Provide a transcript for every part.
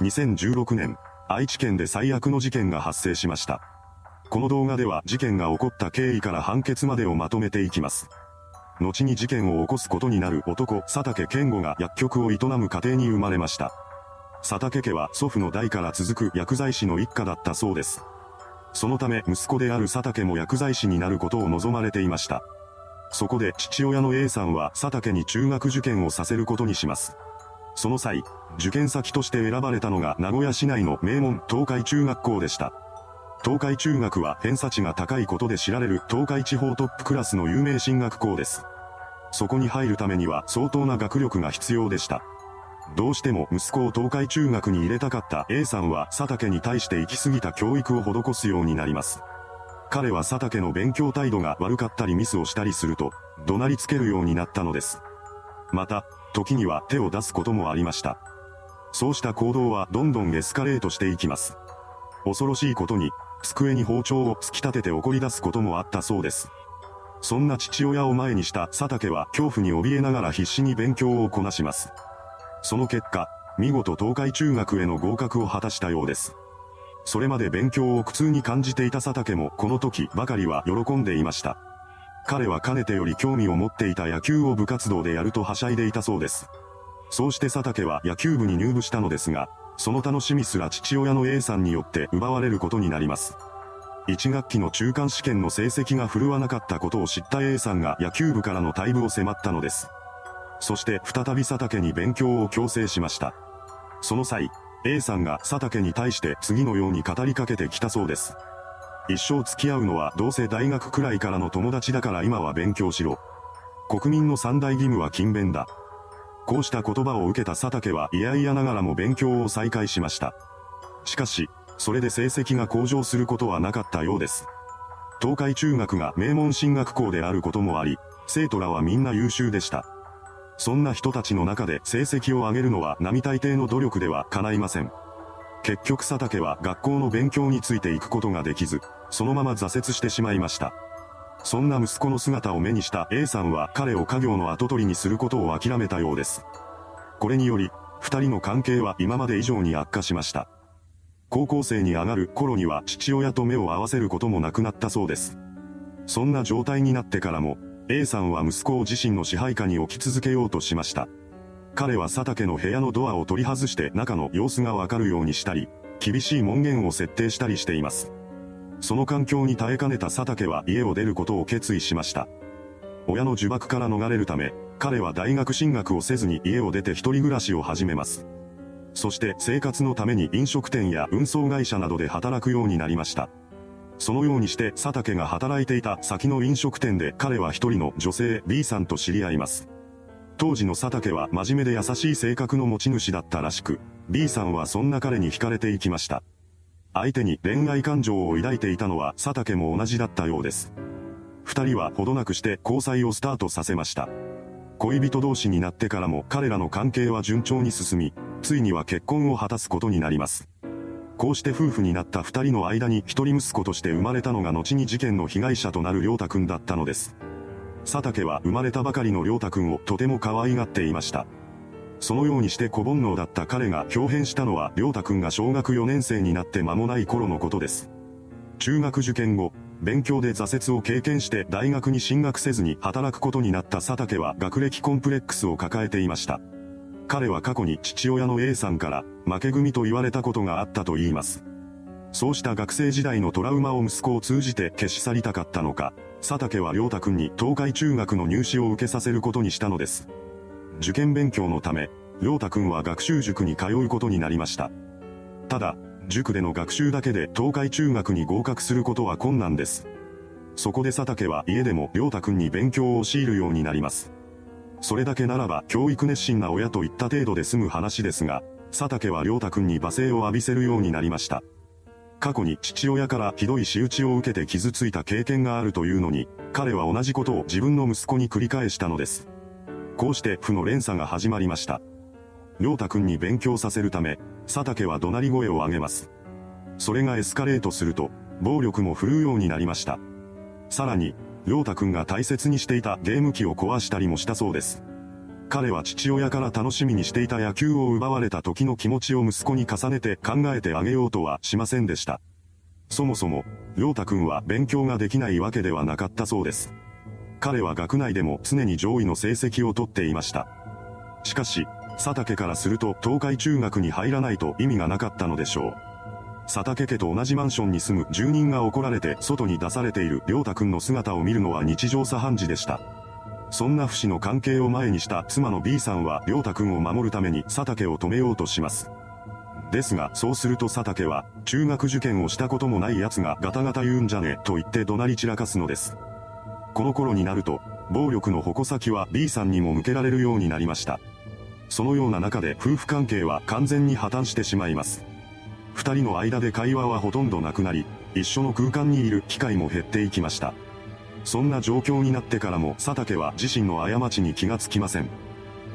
2016年、愛知県で最悪の事件が発生しました。この動画では事件が起こった経緯から判決までをまとめていきます。後に事件を起こすことになる男、佐竹健吾が薬局を営む家庭に生まれました。佐竹家は祖父の代から続く薬剤師の一家だったそうです。そのため息子である佐竹も薬剤師になることを望まれていました。そこで父親の A さんは佐竹に中学受験をさせることにします。その際、受験先として選ばれたのが名古屋市内の名門東海中学校でした。東海中学は偏差値が高いことで知られる東海地方トップクラスの有名進学校です。そこに入るためには相当な学力が必要でした。どうしても息子を東海中学に入れたかった A さんは佐竹に対して行き過ぎた教育を施すようになります。彼は佐竹の勉強態度が悪かったりミスをしたりすると、怒鳴りつけるようになったのです。また、時には手を出すこともありました。そうした行動はどんどんエスカレートしていきます。恐ろしいことに、机に包丁を突き立てて怒り出すこともあったそうです。そんな父親を前にした佐竹は恐怖に怯えながら必死に勉強をこなします。その結果、見事東海中学への合格を果たしたようです。それまで勉強を苦痛に感じていた佐竹もこの時ばかりは喜んでいました。彼はかねてより興味を持っていた野球を部活動でやるとはしゃいでいたそうです。そうして佐竹は野球部に入部したのですが、その楽しみすら父親の A さんによって奪われることになります。1学期の中間試験の成績が振るわなかったことを知った A さんが野球部からの退部を迫ったのです。そして再び佐竹に勉強を強制しました。その際、A さんが佐竹に対して次のように語りかけてきたそうです。一生付き合うのはどうせ大学くらいからの友達だから今は勉強しろ。国民の三大義務は勤勉だ。こうした言葉を受けた佐竹は嫌々ながらも勉強を再開しました。しかし、それで成績が向上することはなかったようです。東海中学が名門進学校であることもあり、生徒らはみんな優秀でした。そんな人たちの中で成績を上げるのは並大抵の努力では叶いません。結局佐竹は学校の勉強についていくことができず、そのまま挫折してしまいました。そんな息子の姿を目にした A さんは彼を家業の跡取りにすることを諦めたようです。これにより、二人の関係は今まで以上に悪化しました。高校生に上がる頃には父親と目を合わせることもなくなったそうです。そんな状態になってからも、A さんは息子を自身の支配下に置き続けようとしました。彼は佐竹の部屋のドアを取り外して中の様子がわかるようにしたり、厳しい門限を設定したりしています。その環境に耐えかねた佐竹は家を出ることを決意しました。親の呪縛から逃れるため、彼は大学進学をせずに家を出て一人暮らしを始めます。そして生活のために飲食店や運送会社などで働くようになりました。そのようにして佐竹が働いていた先の飲食店で彼は一人の女性 B さんと知り合います。当時の佐竹は真面目で優しい性格の持ち主だったらしく、B さんはそんな彼に惹かれていきました。相手に恋愛感情を抱いていたのは佐竹も同じだったようです。二人はほどなくして交際をスタートさせました。恋人同士になってからも彼らの関係は順調に進み、ついには結婚を果たすことになります。こうして夫婦になった二人の間に一人息子として生まれたのが後に事件の被害者となる良太くんだったのです。佐竹は生まれたばかりの良太くんをとても可愛がっていました。そのようにして小煩悩だった彼が表変したのは良太くんが小学4年生になって間もない頃のことです。中学受験後、勉強で挫折を経験して大学に進学せずに働くことになった佐竹は学歴コンプレックスを抱えていました。彼は過去に父親の A さんから負け組と言われたことがあったと言います。そうした学生時代のトラウマを息子を通じて消し去りたかったのか、佐竹は良太くんに東海中学の入試を受けさせることにしたのです。受験勉強のため、良太くんは学習塾に通うことになりました。ただ、塾での学習だけで東海中学に合格することは困難です。そこで佐竹は家でも良太くんに勉強を強いるようになります。それだけならば教育熱心な親といった程度で済む話ですが、佐竹は良太くんに罵声を浴びせるようになりました。過去に父親からひどい仕打ちを受けて傷ついた経験があるというのに、彼は同じことを自分の息子に繰り返したのです。こうして負の連鎖が始まりました。良太くんに勉強させるため、佐竹は怒鳴り声を上げます。それがエスカレートすると、暴力も振るうようになりました。さらに、良太くんが大切にしていたゲーム機を壊したりもしたそうです。彼は父親から楽しみにしていた野球を奪われた時の気持ちを息子に重ねて考えてあげようとはしませんでした。そもそも、良太くんは勉強ができないわけではなかったそうです。彼は学内でも常に上位の成績をとっていました。しかし、佐竹からすると東海中学に入らないと意味がなかったのでしょう。佐竹家と同じマンションに住む住人が怒られて外に出されている良太くんの姿を見るのは日常茶飯事でした。そんな不死の関係を前にした妻の B さんは良太くんを守るために佐竹を止めようとします。ですが、そうすると佐竹は、中学受験をしたこともない奴がガタガタ言うんじゃねえと言って怒鳴り散らかすのです。この頃になると、暴力の矛先は B さんにも向けられるようになりました。そのような中で夫婦関係は完全に破綻してしまいます。二人の間で会話はほとんどなくなり、一緒の空間にいる機会も減っていきました。そんな状況になってからも佐竹は自身の過ちに気がつきません。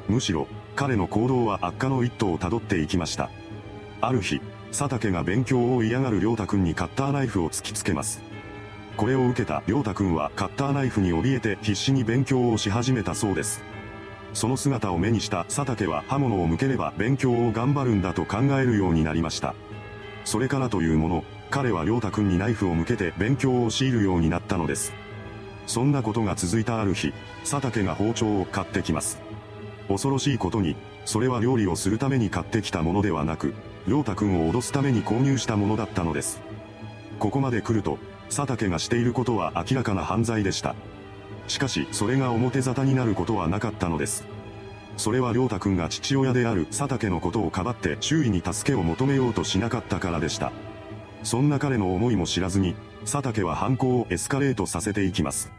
むしろ、彼の行動は悪化の一途をたどっていきました。ある日、佐竹が勉強を嫌がる良太くんにカッターナイフを突きつけます。これを受けた良太くんはカッターナイフに怯えて必死に勉強をし始めたそうです。その姿を目にした佐竹は刃物を向ければ勉強を頑張るんだと考えるようになりました。それからというもの、彼は良太くんにナイフを向けて勉強を強いるようになったのです。そんなことが続いたある日、佐竹が包丁を買ってきます。恐ろしいことに、それは料理をするために買ってきたものではなく、良太くんを脅すために購入したものだったのです。ここまで来ると、佐竹がしていることは明らかな犯罪でした。しかし、それが表沙汰になることはなかったのです。それは良太くんが父親である佐竹のことをかばって周囲に助けを求めようとしなかったからでした。そんな彼の思いも知らずに、佐竹は犯行をエスカレートさせていきます。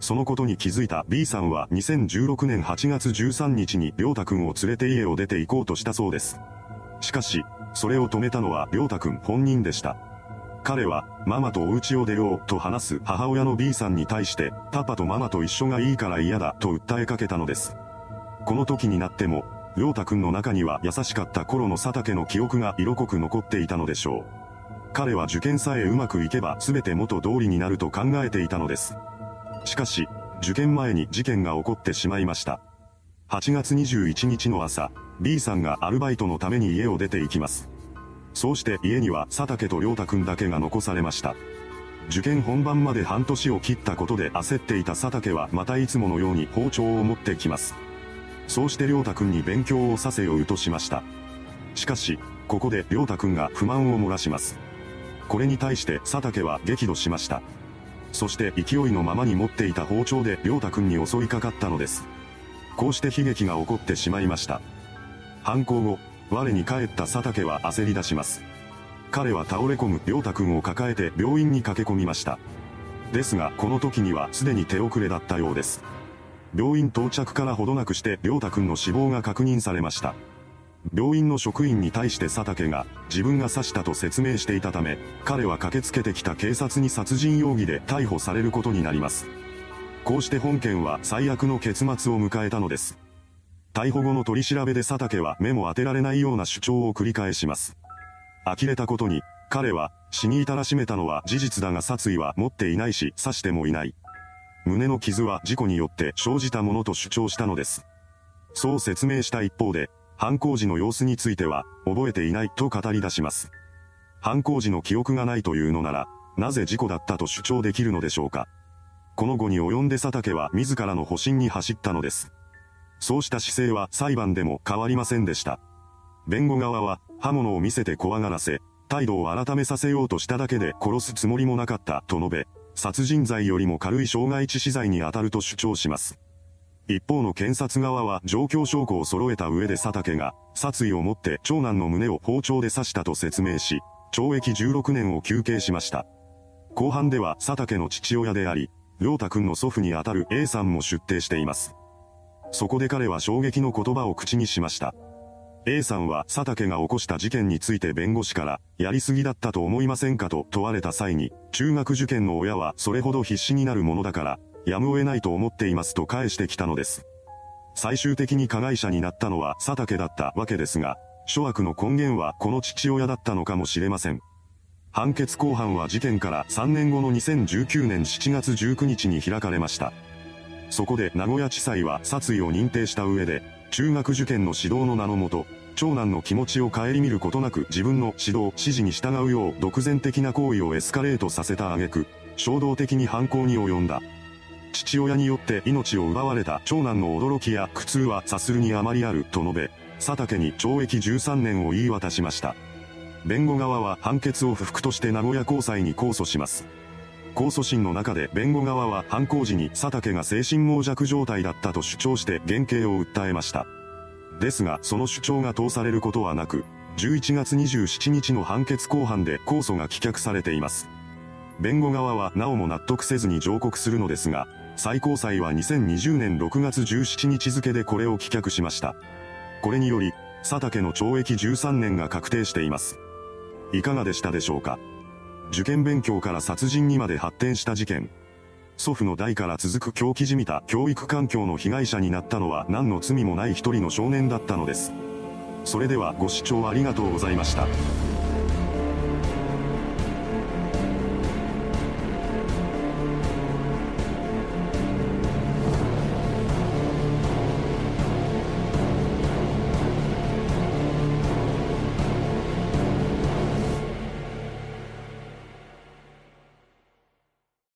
そのことに気づいた B さんは2016年8月13日に良太くんを連れて家を出て行こうとしたそうです。しかし、それを止めたのは良太くん本人でした。彼は、ママとお家を出ようと話す母親の B さんに対して、パパとママと一緒がいいから嫌だと訴えかけたのです。この時になっても、良太くんの中には優しかった頃の佐竹の記憶が色濃く残っていたのでしょう。彼は受験さえうまくいけば全て元通りになると考えていたのです。しかし、受験前に事件が起こってしまいました。8月21日の朝、B さんがアルバイトのために家を出て行きます。そうして家には佐竹と良太くんだけが残されました。受験本番まで半年を切ったことで焦っていた佐竹はまたいつものように包丁を持ってきます。そうして良太くんに勉強をさせようとしました。しかし、ここで良太くんが不満を漏らします。これに対して佐竹は激怒しました。そして勢いのままに持っていた包丁で良太くんに襲いかかったのです。こうして悲劇が起こってしまいました。犯行後、我に返った佐竹は焦り出します。彼は倒れ込む良太くんを抱えて病院に駆け込みました。ですが、この時にはすでに手遅れだったようです。病院到着からほどなくして良太くんの死亡が確認されました。病院の職員に対して佐竹が自分が刺したと説明していたため、彼は駆けつけてきた警察に殺人容疑で逮捕されることになります。こうして本件は最悪の結末を迎えたのです。逮捕後の取り調べで佐竹は目も当てられないような主張を繰り返します。呆れたことに、彼は死に至らしめたのは事実だが殺意は持っていないし刺してもいない。胸の傷は事故によって生じたものと主張したのです。そう説明した一方で、犯行時の様子については覚えていないと語り出します。犯行時の記憶がないというのなら、なぜ事故だったと主張できるのでしょうか。この後に及んで佐竹は自らの保身に走ったのです。そうした姿勢は裁判でも変わりませんでした。弁護側は刃物を見せて怖がらせ、態度を改めさせようとしただけで殺すつもりもなかったと述べ、殺人罪よりも軽い傷害致死罪に当たると主張します。一方の検察側は状況証拠を揃えた上で佐竹が殺意を持って長男の胸を包丁で刺したと説明し、懲役16年を求刑しました。後半では佐竹の父親であり、良太くんの祖父にあたる A さんも出廷しています。そこで彼は衝撃の言葉を口にしました。A さんは佐竹が起こした事件について弁護士から、やりすぎだったと思いませんかと問われた際に、中学受験の親はそれほど必死になるものだから、やむを得ないと思っていますと返してきたのです。最終的に加害者になったのは佐竹だったわけですが、諸悪の根源はこの父親だったのかもしれません。判決公判は事件から3年後の2019年7月19日に開かれました。そこで名古屋地裁は殺意を認定した上で、中学受験の指導の名のもと、長男の気持ちを顧みることなく自分の指導、指示に従うよう独善的な行為をエスカレートさせた挙句、衝動的に犯行に及んだ。父親によって命を奪われた長男の驚きや苦痛はさするにあまりあると述べ、佐竹に懲役13年を言い渡しました。弁護側は判決を不服として名古屋高裁に控訴します。控訴審の中で弁護側は犯行時に佐竹が精神耗弱状態だったと主張して減刑を訴えました。ですがその主張が通されることはなく、11月27日の判決公判で控訴が棄却されています。弁護側はなおも納得せずに上告するのですが、最高裁は2020年6月17日付でこれを棄却しました。これにより、佐竹の懲役13年が確定しています。いかがでしたでしょうか？受験勉強から殺人にまで発展した事件。祖父の代から続く狂気じみた教育環境の被害者になったのは何の罪もない一人の少年だったのです。それではご視聴ありがとうございました。